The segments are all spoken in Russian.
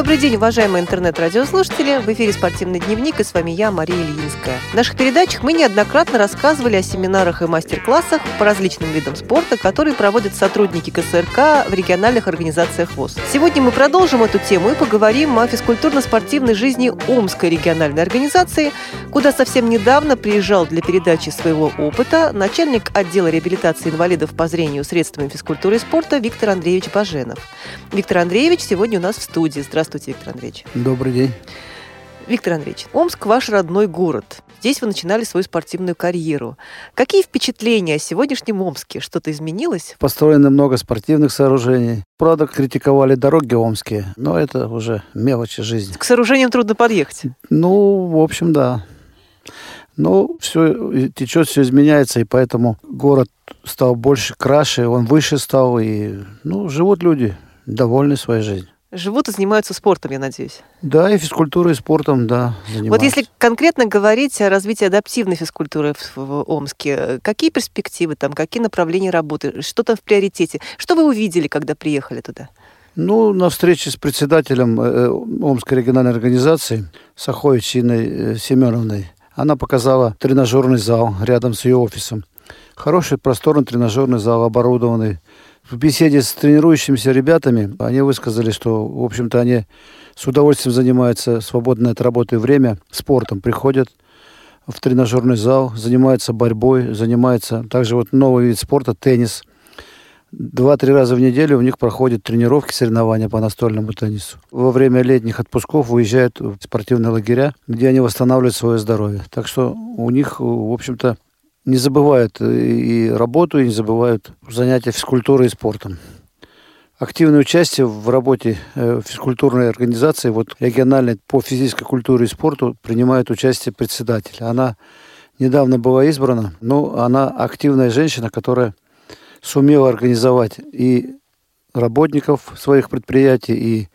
Добрый день, уважаемые интернет-радиослушатели. В эфире «Спортивный дневник» и с вами я, Мария Ильинская. В наших передачах мы неоднократно рассказывали о семинарах и мастер-классах по различным видам спорта, которые проводят сотрудники КСРК в региональных организациях ВОЗ. Сегодня мы продолжим эту тему и поговорим о физкультурно-спортивной жизни Омской региональной организации, куда совсем недавно приезжал для передачи своего опыта начальник отдела реабилитации инвалидов по зрению средствами физкультуры и спорта Виктор Андреевич Баженов. Виктор Андреевич сегодня у нас в студии. Здравствуйте. Здравствуйте, Виктор Андреевич. Добрый день. Виктор Андреевич, Омск ваш родной город. Здесь вы начинали свою спортивную карьеру. Какие впечатления о сегодняшнем Омске? Что-то изменилось? Построено много спортивных сооружений. Правда, критиковали дороги омские, но это уже мелочи жизни. К сооружениям трудно подъехать? Ну, в общем, да. Но все течет, все изменяется, и поэтому город стал больше, краше, он выше стал, и ну, живут люди довольны своей жизнью живут и занимаются спортом, я надеюсь. Да, и физкультурой, и спортом, да. Занимаются. Вот если конкретно говорить о развитии адаптивной физкультуры в, в Омске, какие перспективы там, какие направления работы, что там в приоритете? Что вы увидели, когда приехали туда? Ну, на встрече с председателем э, Омской региональной организации Сахович Инной э, Семеновной, она показала тренажерный зал рядом с ее офисом. Хороший просторный тренажерный зал, оборудованный в беседе с тренирующимися ребятами они высказали, что, в общем-то, они с удовольствием занимаются свободное от работы время спортом, приходят в тренажерный зал, занимаются борьбой, занимаются также вот новый вид спорта, теннис. Два-три раза в неделю у них проходят тренировки, соревнования по настольному теннису. Во время летних отпусков выезжают в спортивные лагеря, где они восстанавливают свое здоровье. Так что у них, в общем-то, не забывают и работу, и не забывают занятия физкультурой и спортом. Активное участие в работе э, физкультурной организации, вот региональной по физической культуре и спорту, принимает участие председатель. Она недавно была избрана, но она активная женщина, которая сумела организовать и работников своих предприятий, и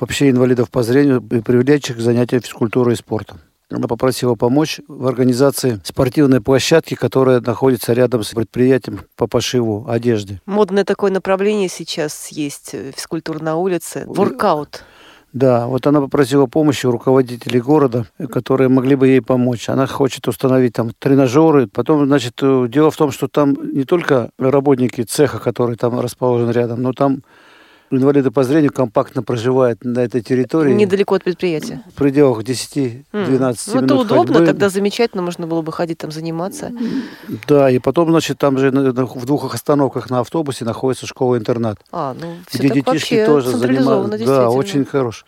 вообще инвалидов по зрению, и привлечь их к занятиям физкультурой и спортом. Она попросила помочь в организации спортивной площадки, которая находится рядом с предприятием по пошиву одежды. Модное такое направление сейчас есть, э, физкультура на улице, воркаут. Да, вот она попросила помощи у руководителей города, которые могли бы ей помочь. Она хочет установить там тренажеры. Потом, значит, э, дело в том, что там не только работники цеха, который там расположен рядом, но там инвалиды по зрению компактно проживают на этой территории. Недалеко от предприятия. В пределах 10-12 mm. минут Ну, это удобно, ходьбы. тогда замечательно, можно было бы ходить там заниматься. Да, и потом, значит, там же в двух остановках на автобусе находится школа-интернат. А, ну, где детишки тоже занимаются. Да, очень хорош.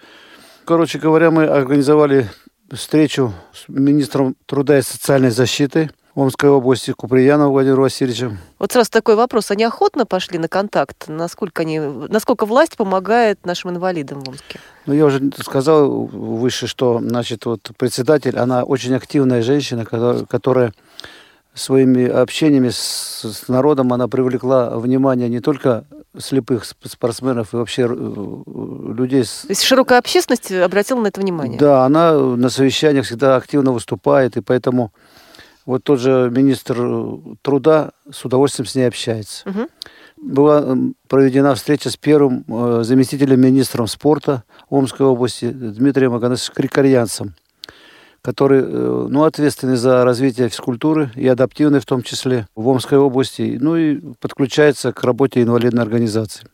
Короче говоря, мы организовали встречу с министром труда и социальной защиты – Омской области Куприянов Владимир Васильевичем. Вот сразу такой вопрос. Они охотно пошли на контакт? Насколько, они, насколько власть помогает нашим инвалидам в Омске? Ну, я уже сказал выше, что, значит, вот председатель, она очень активная женщина, которая, которая своими общениями с, с народом она привлекла внимание не только слепых спортсменов и вообще э, людей. То есть широкая общественность обратила на это внимание? Да, она на совещаниях всегда активно выступает, и поэтому вот тот же министр э, труда с удовольствием с ней общается. Угу. Была проведена встреча с первым э, заместителем министром спорта Омской области Дмитрием Аганесовичем Крикарьянцем, который э, ну, ответственный за развитие физкультуры и адаптивной в том числе в Омской области, ну и подключается к работе инвалидной организации.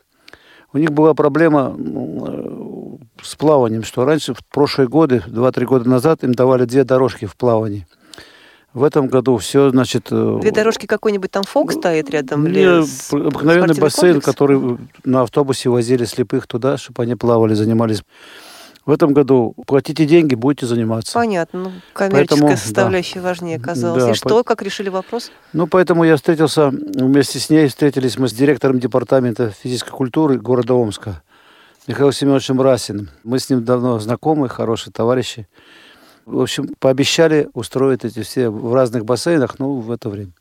У них была проблема ну, с плаванием, что раньше, в прошлые годы, 2-3 года назад, им давали две дорожки в плавании – в этом году все, значит... Э, Две дорожки какой-нибудь там фок стоит рядом? Не, обыкновенный бассейн, комплекс? который на автобусе возили слепых туда, чтобы они плавали, занимались. В этом году платите деньги, будете заниматься. Понятно. Ну, коммерческая поэтому, составляющая да. важнее оказалась. Да, И что, по... как решили вопрос? Ну, поэтому я встретился, вместе с ней встретились мы с директором департамента физической культуры города Омска, Михаилом Семеновичем Расиным. Мы с ним давно знакомы, хорошие товарищи. В общем, пообещали устроить эти все в разных бассейнах, ну, в это время.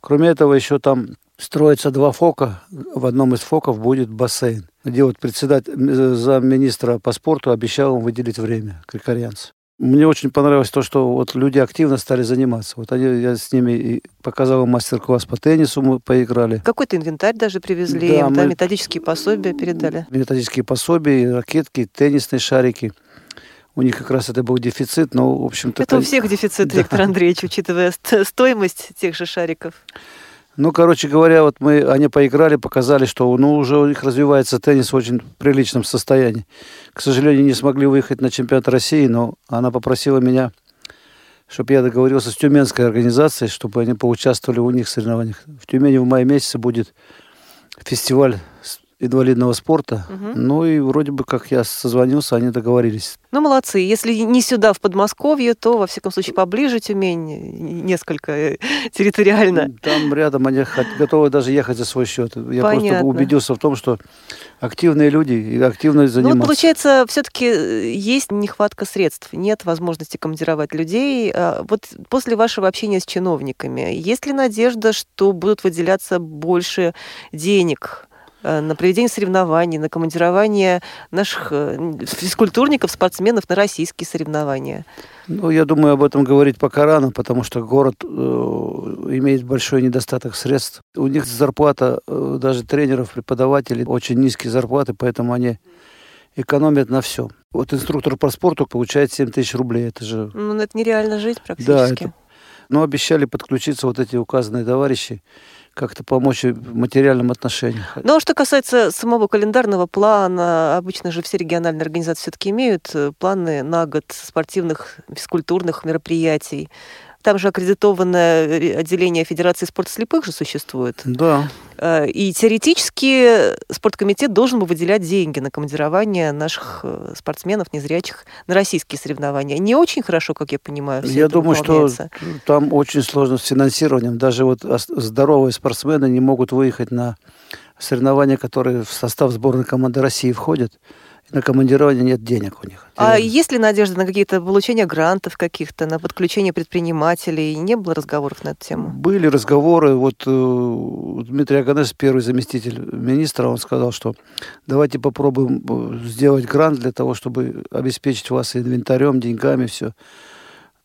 Кроме этого, еще там строится два фока. В одном из фоков будет бассейн, где вот председатель, замминистра по спорту обещал ему выделить время, крикарианцы. Мне очень понравилось то, что вот люди активно стали заниматься. Вот они, я с ними показал мастер-класс по теннису, мы поиграли. Какой-то инвентарь даже привезли, да, мы... методические пособия передали. Методические пособия, ракетки, теннисные шарики. У них как раз это был дефицит, но, в общем-то... Это у всех дефицит, да. Виктор Андреевич, учитывая стоимость тех же шариков. Ну, короче говоря, вот мы, они поиграли, показали, что ну, уже у них развивается теннис в очень приличном состоянии. К сожалению, не смогли выехать на чемпионат России, но она попросила меня, чтобы я договорился с тюменской организацией, чтобы они поучаствовали у них в соревнованиях. В Тюмени в мае месяце будет фестиваль инвалидного спорта. Угу. Ну и вроде бы как я созвонился, они договорились. Ну, молодцы. Если не сюда, в Подмосковье, то, во всяком случае, поближе Тюмень, несколько э, территориально. Там рядом они готовы даже ехать за свой счет. Я Понятно. просто убедился в том, что активные люди и активно занимаются. Ну, получается, все-таки э, есть нехватка средств, нет возможности командировать людей. А вот после вашего общения с чиновниками, есть ли надежда, что будут выделяться больше денег на проведение соревнований, на командирование наших э, физкультурников, спортсменов на российские соревнования? Ну, я думаю, об этом говорить пока рано, потому что город э, имеет большой недостаток средств. У них зарплата, э, даже тренеров, преподавателей, очень низкие зарплаты, поэтому они экономят на все. Вот инструктор по спорту получает 7 тысяч рублей. Это же... Ну, это нереально жить практически. Да, это... Но обещали подключиться вот эти указанные товарищи как-то помочь в материальном отношении. Ну, а что касается самого календарного плана, обычно же все региональные организации все-таки имеют э, планы на год спортивных, физкультурных мероприятий. Там же аккредитованное э, отделение Федерации спорта слепых же существует. Да. Э, и теоретически спорткомитет должен бы выделять деньги на командирование наших э, спортсменов незрячих на российские соревнования. Не очень хорошо, как я понимаю. Все я думаю, что там очень сложно с финансированием. Даже вот здоровые спортсмены не могут выехать на соревнования, которые в состав сборной команды России входят на командирование нет денег у них. А есть ли надежда на какие-то получения грантов каких-то, на подключение предпринимателей? Не было разговоров на эту тему? Были разговоры. Вот э, Дмитрий Аганес, первый заместитель министра, он сказал, что давайте попробуем э, сделать грант для того, чтобы обеспечить вас инвентарем, деньгами, все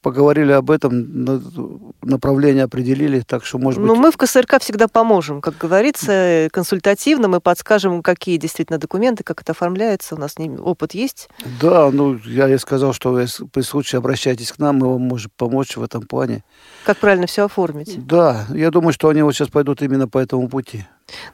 поговорили об этом, направление определили, так что, может ну, быть... Ну, мы в КСРК всегда поможем, как говорится, консультативно, мы подскажем, какие действительно документы, как это оформляется, у нас опыт есть. Да, ну, я и сказал, что при случае обращайтесь к нам, мы вам можем помочь в этом плане. Как правильно все оформить? Да, я думаю, что они вот сейчас пойдут именно по этому пути.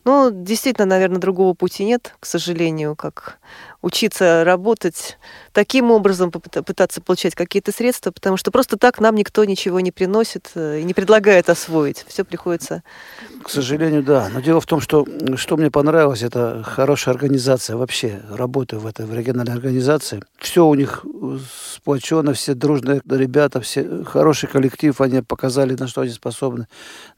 Ну, действительно, наверное, другого пути нет, к сожалению, как учиться работать таким образом, пытаться получать какие-то средства, потому что просто так нам никто ничего не приносит э, и не предлагает освоить. Все приходится... К сожалению, да. Но дело в том, что что мне понравилось, это хорошая организация вообще, работы в этой в региональной организации. Все у них сплочено, все дружные ребята, все хороший коллектив, они показали, на что они способны.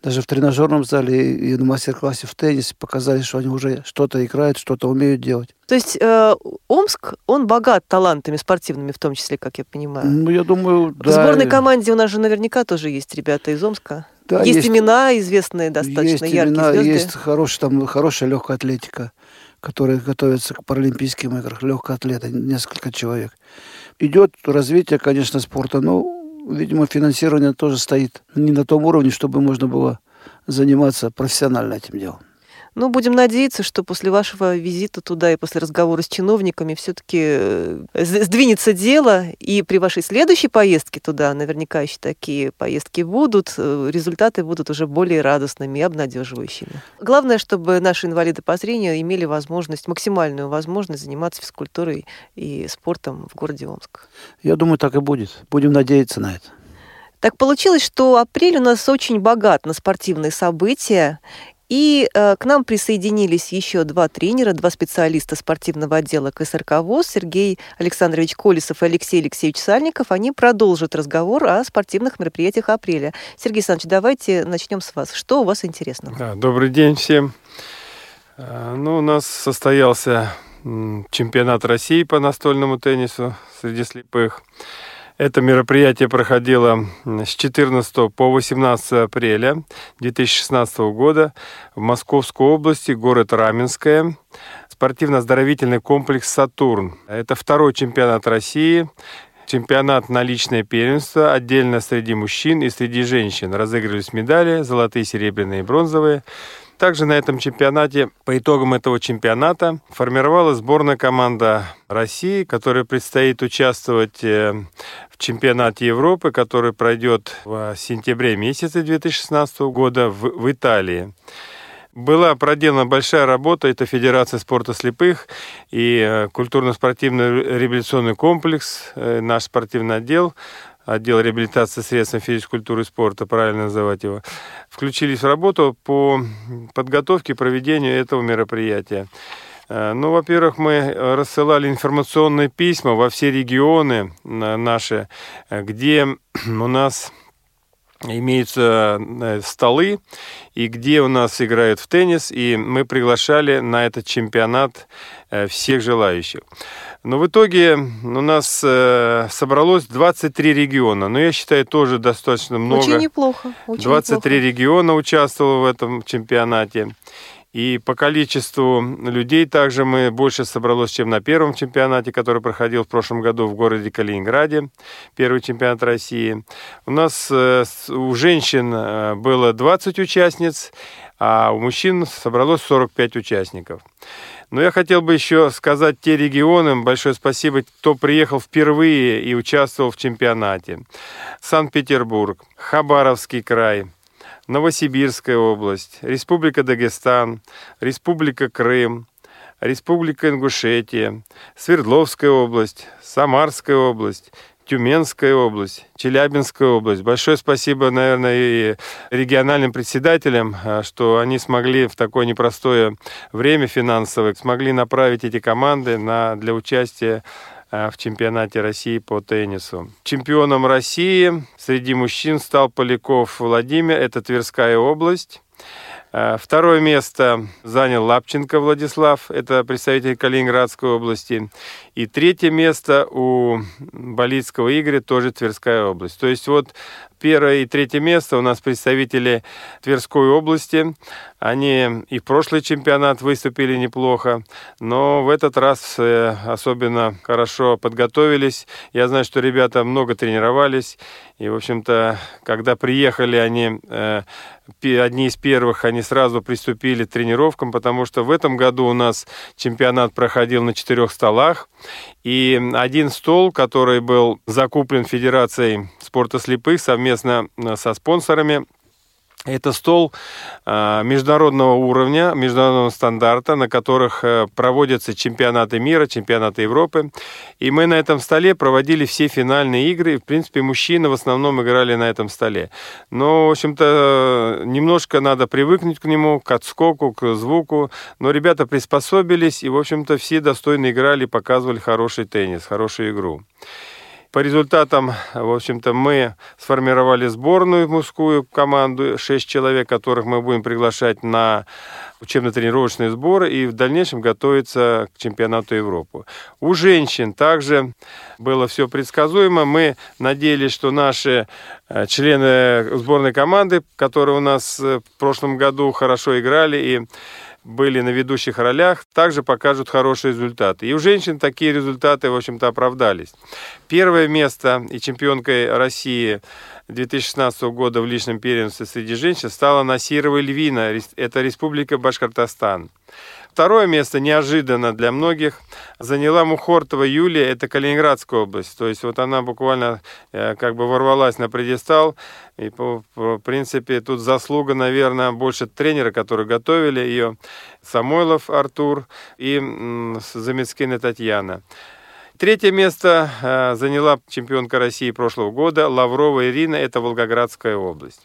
Даже в тренажерном зале и на мастер-классе в теннисе показали, что они уже что-то играют, что-то умеют делать. То есть э, Омск, он богат талантами спортивными, в том числе, как я понимаю. Ну, я думаю, да. В сборной команде у нас же наверняка тоже есть ребята из Омска. Да, есть, есть имена известные достаточно, есть яркие имена, звезды. Есть хороший, там, хорошая легкая атлетика, которая готовится к Паралимпийским играм. Легкая атлета, несколько человек. Идет развитие, конечно, спорта, но, видимо, финансирование тоже стоит не на том уровне, чтобы можно было заниматься профессионально этим делом. Ну, будем надеяться, что после вашего визита туда и после разговора с чиновниками все-таки э, сдвинется дело, и при вашей следующей поездке туда, наверняка еще такие поездки будут, э, результаты будут уже более радостными и обнадеживающими. Главное, чтобы наши инвалиды по зрению имели возможность, максимальную возможность заниматься физкультурой и спортом в городе Омск. Я думаю, так и будет. Будем надеяться на это. Так получилось, что апрель у нас очень богат на спортивные события, и э, к нам присоединились еще два тренера, два специалиста спортивного отдела КСРК ВОЗ, Сергей Александрович Колесов и Алексей Алексеевич Сальников. Они продолжат разговор о спортивных мероприятиях апреля. Сергей Александрович, давайте начнем с вас. Что у вас интересно? Да, добрый день всем. Э, ну, у нас состоялся чемпионат России по настольному теннису среди слепых. Это мероприятие проходило с 14 по 18 апреля 2016 года в Московской области, город Раменское. Спортивно-оздоровительный комплекс «Сатурн». Это второй чемпионат России. чемпионат на личное первенство, отдельно среди мужчин и среди женщин. Разыгрывались медали, золотые, серебряные и бронзовые. Также на этом чемпионате, по итогам этого чемпионата, формировалась сборная команда России, которая предстоит участвовать э, в чемпионате Европы, который пройдет в сентябре месяце 2016 года в, в Италии. Была проделана большая работа, это Федерация спорта слепых и э, культурно-спортивный революционный комплекс, э, наш спортивный отдел отдел реабилитации средств физической культуры и спорта, правильно называть его, включились в работу по подготовке и проведению этого мероприятия. Э, ну, во-первых, мы рассылали информационные письма во все регионы наши, э, где у нас имеются э, столы, и где у нас играют в теннис, и мы приглашали на этот чемпионат всех желающих. Но в итоге у нас э, собралось 23 региона. Но я считаю, тоже достаточно много. Очень неплохо. Очень 23 неплохо. региона участвовало в этом чемпионате. И по количеству людей также мы больше собралось, чем на первом чемпионате, который проходил в прошлом году в городе Калининграде, первый чемпионат России. У нас э, у женщин э, было 20 участниц, а у мужчин собралось 45 участников. Но я хотел бы еще сказать те регионы, большое спасибо, кто приехал впервые и участвовал в чемпионате. Санкт-Петербург, Хабаровский край, Новосибирская область, Республика Дагестан, Республика Крым, Республика Ингушетия, Свердловская область, Самарская область, Тюменская область, Челябинская область. Большое спасибо, наверное, и региональным председателям, а, что они смогли в такое непростое время финансовое, смогли направить эти команды на, для участия а, в чемпионате России по теннису. Чемпионом России среди мужчин стал Поляков Владимир, это Тверская область. Э, второе место занял Лапченко Владислав, это представитель Калининградской области. И третье место у Болицкого Игоря, тоже Тверская область. То есть вот первое и третье место у нас представители Тверской области. Они и в прошлый чемпионат выступили неплохо, но в этот раз э, особенно хорошо подготовились. Я знаю, что ребята много тренировались. И, в общем-то, когда приехали они, э, одни из первых, они сразу приступили к тренировкам, потому что в этом году у нас чемпионат проходил на четырех столах. И один стол, который был закуплен Федерацией спорта слепых совместно э, со спонсорами, это стол а, международного уровня, международного стандарта, на которых э, проводятся чемпионаты мира, чемпионаты Европы. И мы на этом столе проводили все финальные игры. В принципе, мужчины в основном играли на этом столе. Но, в общем-то, немножко надо привыкнуть к нему, к отскоку, к звуку. Но ребята приспособились, и, в общем-то, все достойно играли, показывали хороший теннис, хорошую игру. По результатам, в общем-то, мы сформировали сборную мужскую команду, шесть человек, которых мы будем приглашать на учебно-тренировочные сборы и в дальнейшем готовиться к чемпионату Европы. У женщин также было все предсказуемо. Мы надеялись, что наши э, члены сборной команды, которые у нас э, в прошлом году хорошо играли и были на ведущих ролях, также покажут хорошие результаты. И у женщин такие результаты, в общем-то, оправдались. Первое место и чемпионкой России 2016 года в личном первенстве среди женщин стала Насирова Львина, это Республика Башкортостан. Второе место неожиданно для многих заняла Мухортова Юлия, это Калининградская область. То есть вот она буквально э, как бы ворвалась на предистал. И по принципе тут заслуга, наверное, больше тренера, которые готовили ее, Самойлов Артур и Замецкина Татьяна. Третье место э, заняла чемпионка России прошлого года Лаврова Ирина, это Волгоградская область.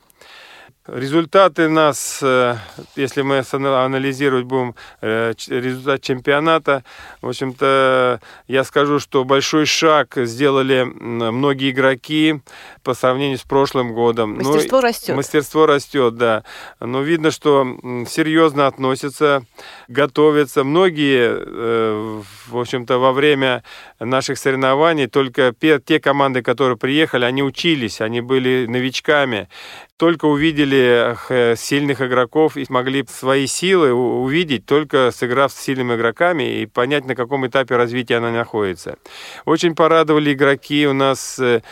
Результаты нас, э, если мы анализировать будем э, результат чемпионата, в общем-то, я скажу, что большой шаг сделали многие игроки по сравнению с прошлым годом. Ну, мастерство ну, растет. Мастерство растет, да. Но видно, что серьезно относятся, готовятся. Многие, э, в общем-то, во время наших соревнований, только те команды, которые приехали, они учились, они были новичками только увидели э, сильных игроков и смогли свои силы увидеть, только сыграв с сильными игроками и понять, на каком этапе развития она находится. Очень порадовали игроки у нас э,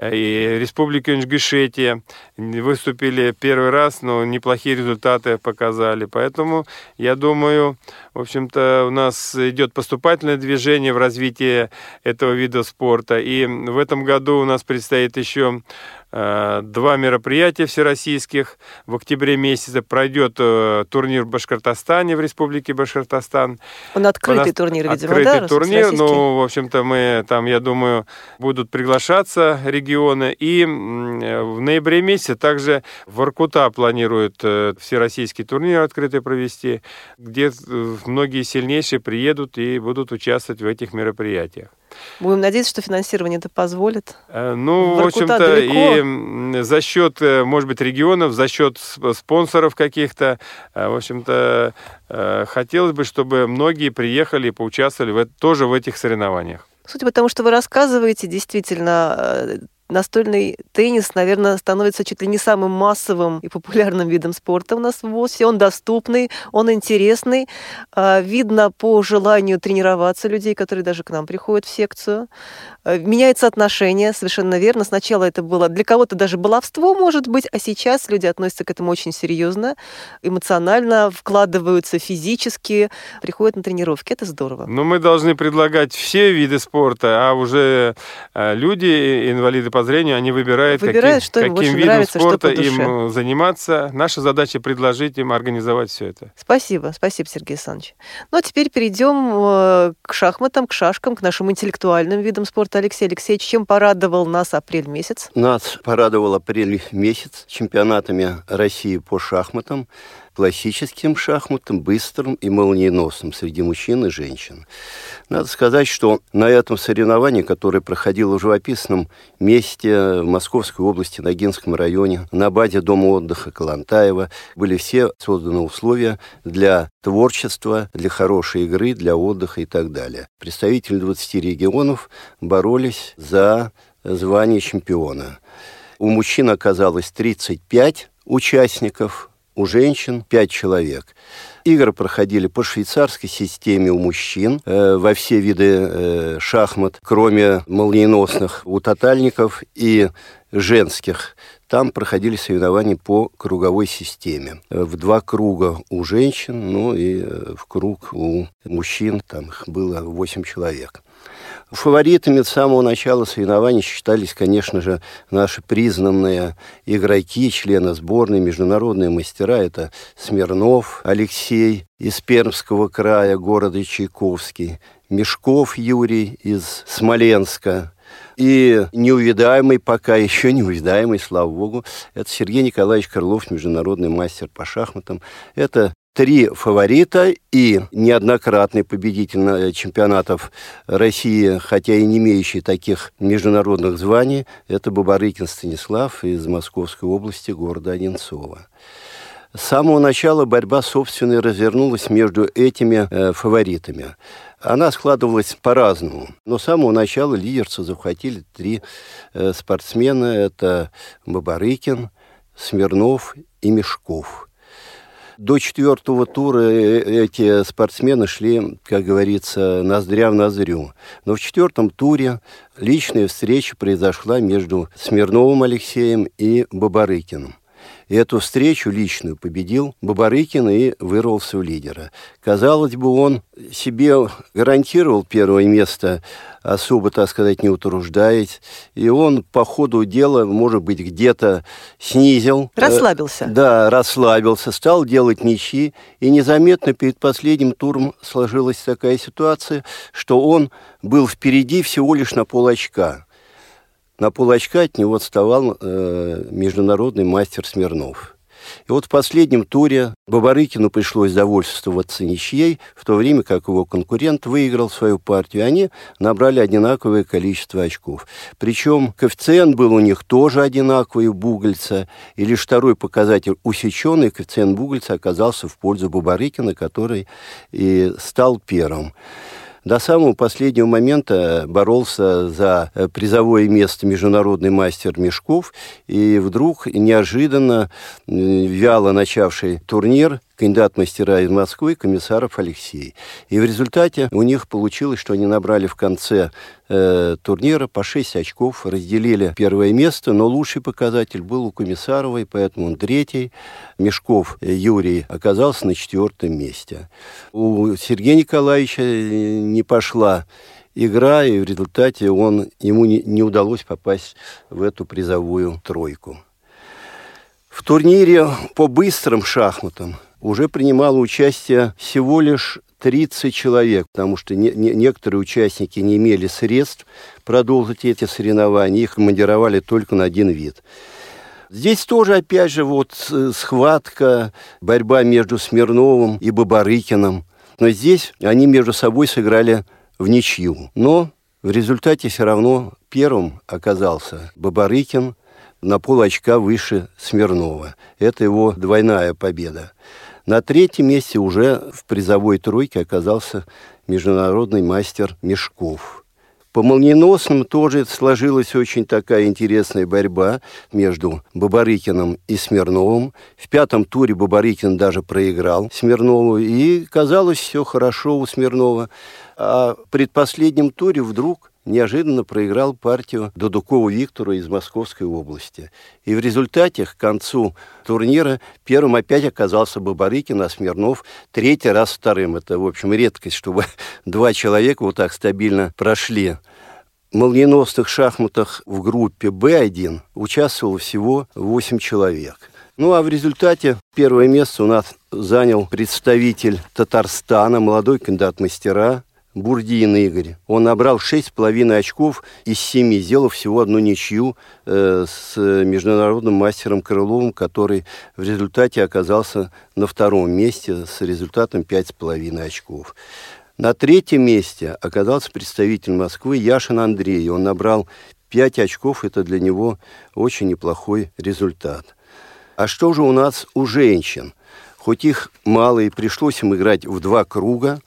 и Республика Ингушетия выступили первый раз, но неплохие результаты показали. Поэтому, я думаю, в общем-то, у нас идет поступательное движение в развитии этого вида спорта. И в этом году у нас предстоит еще Э, два мероприятия всероссийских. В октябре месяце пройдет э, турнир в Башкортостане, в Республике Башкортостан. Он открытый турнир, видимо, Открытый да, турнир, ну, в общем-то, мы там, я думаю, будут приглашаться регионы. И в ноябре месяце также Воркута планирует э, всероссийский турнир открытый провести, где многие сильнейшие приедут и будут участвовать в этих мероприятиях. Будем надеяться, что финансирование это позволит. Э, ну, в общем-то, и за счет, э, может быть, регионов, за счет спонсоров каких-то, э, в общем-то, хотелось бы, чтобы многие приехали и поучаствовали в, тоже в этих соревнованиях. Судя по тому, что вы рассказываете, действительно, настольный теннис, наверное, становится чуть ли не самым массовым и популярным видом спорта у нас в ВОЗе. Он доступный, он интересный. А, видно по желанию тренироваться людей, которые даже к нам приходят в секцию. А, меняется отношение, совершенно верно. Сначала это было для кого-то даже баловство, может быть, а сейчас люди относятся к этому очень серьезно, эмоционально, вкладываются физически, приходят на тренировки. Это здорово. Но мы должны предлагать все виды спорта, а уже а, люди, инвалиды по зрению, они выбирают, выбирают каким, что каким видом нравится, спорта им заниматься. Наша задача предложить им организовать все это. Спасибо, спасибо, Сергей Александрович. Ну а теперь перейдем э, к шахматам, к шашкам, к нашим интеллектуальным видам спорта. Алексей Алексеевич, чем порадовал нас апрель месяц? Нас порадовал апрель месяц чемпионатами России по шахматам классическим шахматом, быстрым и молниеносным среди мужчин и женщин. Надо сказать, что на этом соревновании, которое проходило в живописном месте в Московской области, Ногинском районе, на базе Дома отдыха Калантаева, были все созданы условия для творчества, для хорошей игры, для отдыха и так далее. Представители 20 регионов боролись за звание чемпиона. У мужчин оказалось 35 участников, у женщин 5 человек. Игры проходили по швейцарской системе у мужчин э, во все виды э, шахмат, кроме молниеносных у тотальников и женских. Там проходили соревнования по круговой системе. В два круга у женщин, ну и э, в круг у мужчин, там их было 8 человек. Фаворитами с самого начала соревнований считались, конечно же, наши признанные игроки, члены сборной, международные мастера. Это Смирнов Алексей из Пермского края, города Чайковский, Мешков Юрий из Смоленска, и неувидаемый, пока еще неувидаемый, слава богу, это Сергей Николаевич Крылов, международный мастер по шахматам. Это три фаворита и неоднократный победитель чемпионатов России, хотя и не имеющий таких международных званий, это Бабарыкин Станислав из Московской области, города Одинцова. С самого начала борьба, собственно, развернулась между этими э, фаворитами. Она складывалась по-разному. Но с самого начала лидерцу захватили три э, спортсмена. Это Бабарыкин, Смирнов и Мешков – до четвертого тура э, эти спортсмены шли, как говорится, ноздря в ноздрю. Но в четвертом туре личная встреча произошла между Смирновым Алексеем и Бабарыкиным. И эту встречу личную победил Бабарыкин и вырвался в лидера. Казалось бы, он себе гарантировал первое место, особо, так сказать, не утруждаясь. И он по ходу дела, может быть, где-то снизил. Э, расслабился. Э, да, расслабился, стал делать ничьи. И незаметно перед последним туром сложилась такая ситуация, что он был впереди всего лишь на пол очка. На пол очка от него отставал э, международный мастер Смирнов. И вот в последнем туре Бабарыкину пришлось довольствоваться ничьей, в то время как его конкурент выиграл свою партию. Они набрали одинаковое количество очков. Причем коэффициент был у них тоже одинаковый у Бугольца, и лишь второй показатель усеченный коэффициент Бугольца оказался в пользу Бабарыкина, который и стал первым. До самого последнего момента боролся за э, призовое место международный мастер Мешков, и вдруг неожиданно вяло начавший турнир кандидат мастера из Москвы, комиссаров Алексей. И в результате у них получилось, что они набрали в конце э, турнира по 6 очков, разделили первое место, но лучший показатель был у Комиссаровой, поэтому он третий. Мешков Юрий оказался на четвертом месте. У Сергея Николаевича э, не пошла игра, и в результате он, ему не, не удалось попасть в эту призовую тройку. В турнире по быстрым шахматам уже принимало участие всего лишь 30 человек, потому что не, не, некоторые участники не имели средств продолжить эти соревнования, их командировали только на один вид. Здесь тоже, опять же, вот схватка, борьба между Смирновым и Бабарыкиным. Но здесь они между собой сыграли в ничью. Но в результате все равно первым оказался Бабарыкин на пол очка выше Смирнова. Это его двойная победа. На третьем месте уже в призовой тройке оказался международный мастер Мешков. По молниеносным тоже сложилась очень такая интересная борьба между Бабарыкиным и Смирновым. В пятом туре Бабарыкин даже проиграл Смирнову, и казалось все хорошо у Смирнова. А в предпоследнем туре вдруг неожиданно проиграл партию Дудукову Виктору из Московской области. И в результате к концу турнира первым опять оказался Бабарыкин, а Смирнов третий раз вторым. Это, в общем, редкость, чтобы два человека вот так стабильно прошли. Молниеносных шахматах в группе Б1 участвовало всего 8 человек. Ну а в результате первое место у нас занял представитель Татарстана, молодой кандидат мастера Бурдиин Игорь. Он набрал 6,5 очков из 7, сделав всего одну ничью э, с международным мастером Крыловым, который в результате оказался на втором месте с результатом 5,5 очков. На третьем месте оказался представитель Москвы Яшин Андрей. Он набрал 5 очков, это для него очень неплохой результат. А что же у нас у женщин? Хоть их мало и пришлось им играть в два круга,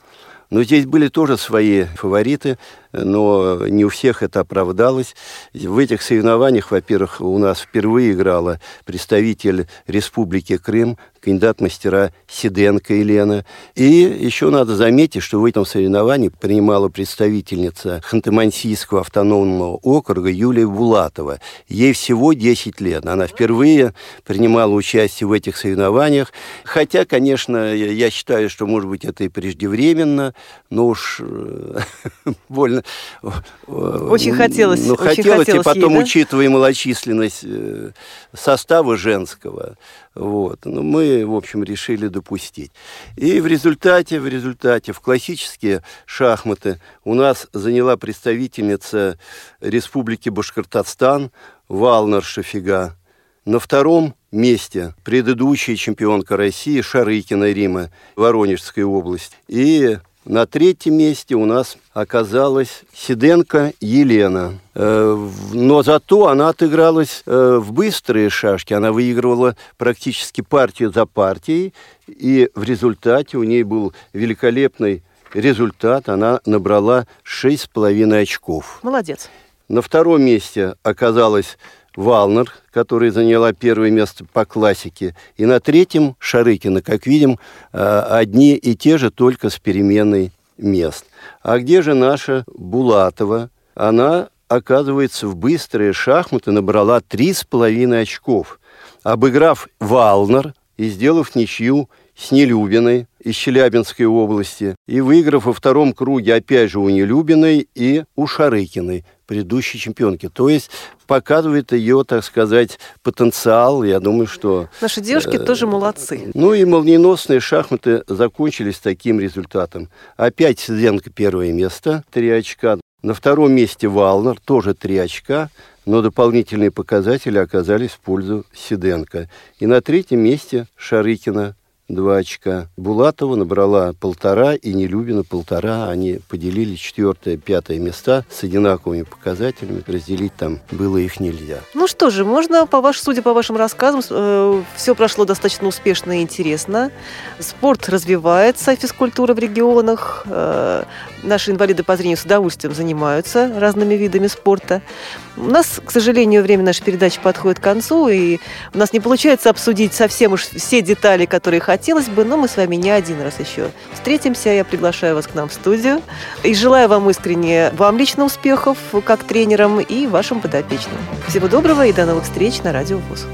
но здесь были тоже свои фавориты, но не у всех это оправдалось. В этих соревнованиях, во-первых, у нас впервые играла представитель Республики Крым, кандидат мастера Сиденко Елена. И еще надо заметить, что в этом соревновании принимала представительница Ханты-Мансийского автономного округа Юлия Булатова. Ей всего 10 лет. Она впервые принимала участие в этих соревнованиях. Хотя, конечно, я считаю, что, может быть, это и преждевременно, но уж э, очень хотелось. Ну, очень хотелось, хотелось и потом, ей, да? учитывая малочисленность э, состава женского, вот, ну, мы, в общем, решили допустить. И в результате, в результате, в классические шахматы у нас заняла представительница Республики Башкортостан Валнар Шафига. На втором месте предыдущая чемпионка России Шарыкина Рима, Воронежской области. И на третьем месте у нас оказалась Сиденко Елена. Э, но зато она отыгралась э, в быстрые шашки. Она выигрывала практически партию за партией. И в результате у ней был великолепный результат. Она набрала 6,5 очков. Молодец. На втором месте оказалась Валнер, которая заняла первое место по классике. И на третьем Шарыкина, как видим, э, одни и те же, только с переменной мест. А где же наша Булатова? Она, оказывается, в быстрые шахматы набрала три с половиной очков. Обыграв Валнер и сделав ничью с Нелюбиной из Челябинской области и выиграв во втором круге опять же у Нелюбиной и у Шарыкиной, предыдущей чемпионки. То есть показывает ее, так сказать, потенциал. Я думаю, что... Наши девушки э, тоже молодцы. Ну и молниеносные шахматы закончились таким результатом. Опять Сиденко первое место, три очка. На втором месте Валнер, тоже три очка но дополнительные показатели оказались в пользу Сиденко. И на третьем месте Шарыкина два очка. Булатова набрала полтора, и Нелюбина полтора. Они поделили четвертое, пятое места с одинаковыми показателями. Разделить там было их нельзя. Ну что же, можно, по ваш, судя по вашим рассказам, э, все прошло достаточно успешно и интересно. Спорт развивается, физкультура в регионах. Э, наши инвалиды по зрению с удовольствием занимаются разными видами спорта. У нас, к сожалению, время нашей передачи подходит к концу, и у нас не получается обсудить совсем уж все детали, которые хотелось бы, но мы с вами не один раз еще встретимся. Я приглашаю вас к нам в студию и желаю вам искренне, вам лично успехов как тренерам и вашим подопечным. Всего доброго и до новых встреч на Радио ВУЗ.